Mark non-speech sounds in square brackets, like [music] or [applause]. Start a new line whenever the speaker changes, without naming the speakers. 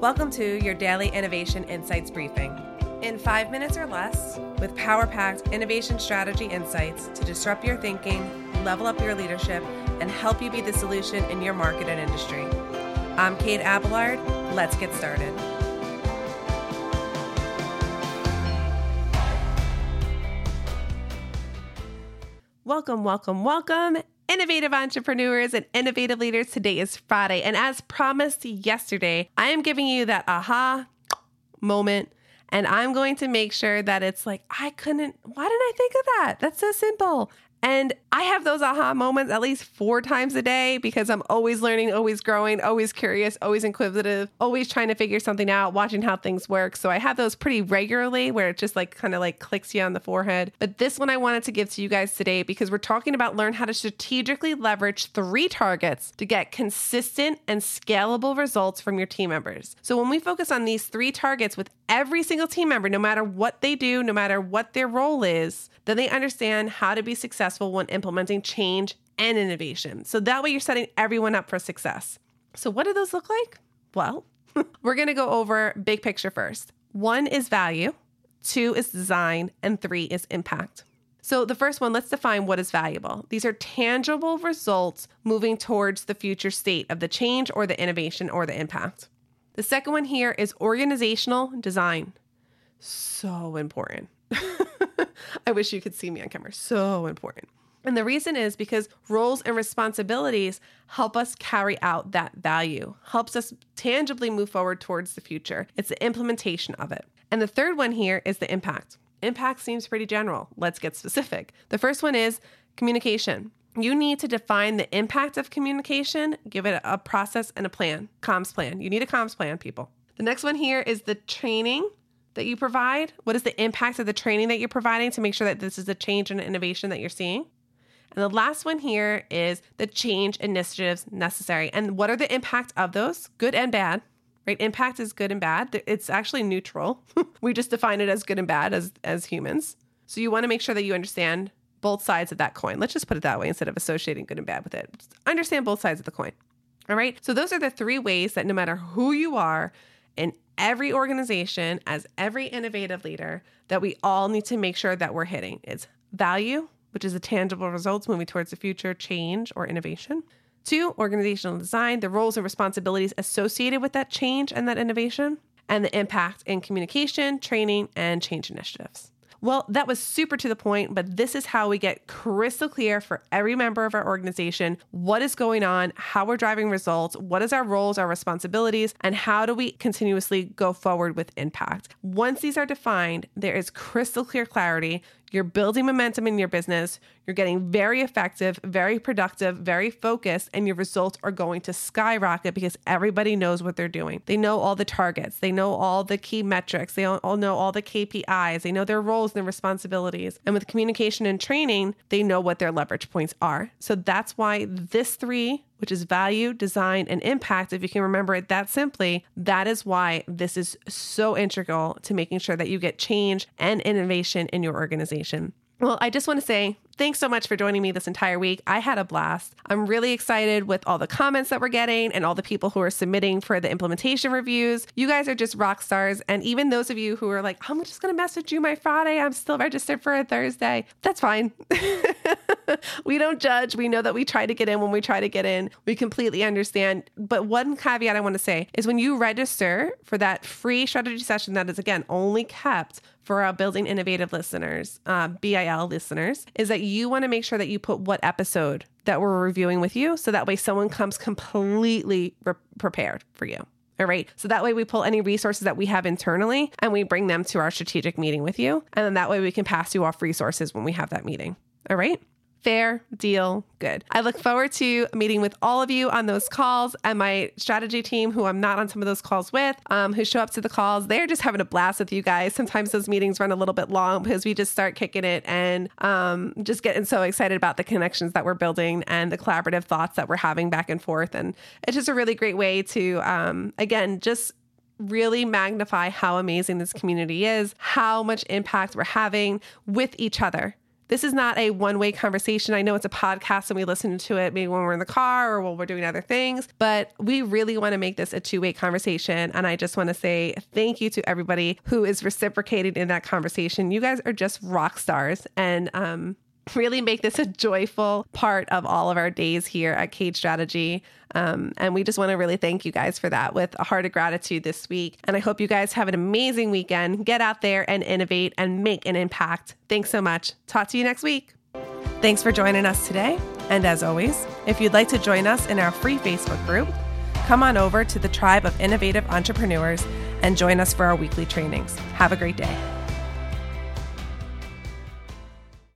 Welcome to your daily Innovation Insights briefing. In five minutes or less, with power packed innovation strategy insights to disrupt your thinking, level up your leadership, and help you be the solution in your market and industry. I'm Kate Abelard. Let's get started. Welcome, welcome, welcome, innovative entrepreneurs and innovative leaders. Today is Friday. And as promised yesterday, I am giving you that aha moment. And I'm going to make sure that it's like, I couldn't, why didn't I think of that? That's so simple. And I have those aha moments at least four times a day because I'm always learning, always growing, always curious, always inquisitive, always trying to figure something out, watching how things work. So I have those pretty regularly where it just like kind of like clicks you on the forehead. But this one I wanted to give to you guys today because we're talking about learn how to strategically leverage three targets to get consistent and scalable results from your team members. So when we focus on these three targets with every single team member, no matter what they do, no matter what their role is, then they understand how to be successful when implementing change and innovation. So that way you're setting everyone up for success. So, what do those look like? Well, [laughs] we're going to go over big picture first. One is value, two is design, and three is impact. So, the first one, let's define what is valuable. These are tangible results moving towards the future state of the change or the innovation or the impact. The second one here is organizational design. So important. [laughs] I wish you could see me on camera. So important. And the reason is because roles and responsibilities help us carry out that value, helps us tangibly move forward towards the future. It's the implementation of it. And the third one here is the impact. Impact seems pretty general. Let's get specific. The first one is communication. You need to define the impact of communication, give it a process and a plan, comms plan. You need a comms plan, people. The next one here is the training that you provide? What is the impact of the training that you're providing to make sure that this is a change and innovation that you're seeing? And the last one here is the change initiatives necessary. And what are the impact of those? Good and bad. Right? Impact is good and bad. It's actually neutral. [laughs] we just define it as good and bad as as humans. So you want to make sure that you understand both sides of that coin. Let's just put it that way instead of associating good and bad with it. Just understand both sides of the coin. All right? So those are the three ways that no matter who you are in every organization, as every innovative leader, that we all need to make sure that we're hitting is value, which is the tangible results moving towards the future, change or innovation. Two, organizational design, the roles and responsibilities associated with that change and that innovation, and the impact in communication, training, and change initiatives. Well, that was super to the point, but this is how we get crystal clear for every member of our organization what is going on, how we're driving results, what is our roles, our responsibilities, and how do we continuously go forward with impact. Once these are defined, there is crystal clear clarity. You're building momentum in your business. You're getting very effective, very productive, very focused, and your results are going to skyrocket because everybody knows what they're doing. They know all the targets, they know all the key metrics, they all know all the KPIs, they know their roles and their responsibilities. And with communication and training, they know what their leverage points are. So that's why this three which is value, design, and impact. If you can remember it that simply, that is why this is so integral to making sure that you get change and innovation in your organization. Well, I just want to say thanks so much for joining me this entire week. I had a blast. I'm really excited with all the comments that we're getting and all the people who are submitting for the implementation reviews. You guys are just rock stars. And even those of you who are like, I'm just going to message you my Friday, I'm still registered for a Thursday, that's fine. [laughs] we don't judge. We know that we try to get in when we try to get in. We completely understand. But one caveat I want to say is when you register for that free strategy session that is, again, only kept for our Building Innovative listeners, uh, BIL listeners, is that you want to make sure that you put what episode that we're reviewing with you. So that way someone comes completely re- prepared for you. All right. So that way we pull any resources that we have internally and we bring them to our strategic meeting with you. And then that way we can pass you off resources when we have that meeting. All right. Fair deal, good. I look forward to meeting with all of you on those calls and my strategy team, who I'm not on some of those calls with, um, who show up to the calls. They're just having a blast with you guys. Sometimes those meetings run a little bit long because we just start kicking it and um, just getting so excited about the connections that we're building and the collaborative thoughts that we're having back and forth. And it's just a really great way to, um, again, just really magnify how amazing this community is, how much impact we're having with each other this is not a one way conversation. I know it's a podcast and we listen to it maybe when we're in the car or while we're doing other things, but we really want to make this a two way conversation. And I just want to say thank you to everybody who is reciprocating in that conversation. You guys are just rock stars. And, um, really make this a joyful part of all of our days here at Cage Strategy. Um, and we just want to really thank you guys for that with a heart of gratitude this week. And I hope you guys have an amazing weekend. Get out there and innovate and make an impact. Thanks so much. Talk to you next week. Thanks for joining us today. And as always, if you'd like to join us in our free Facebook group, come on over to the Tribe of Innovative Entrepreneurs and join us for our weekly trainings. Have a great day.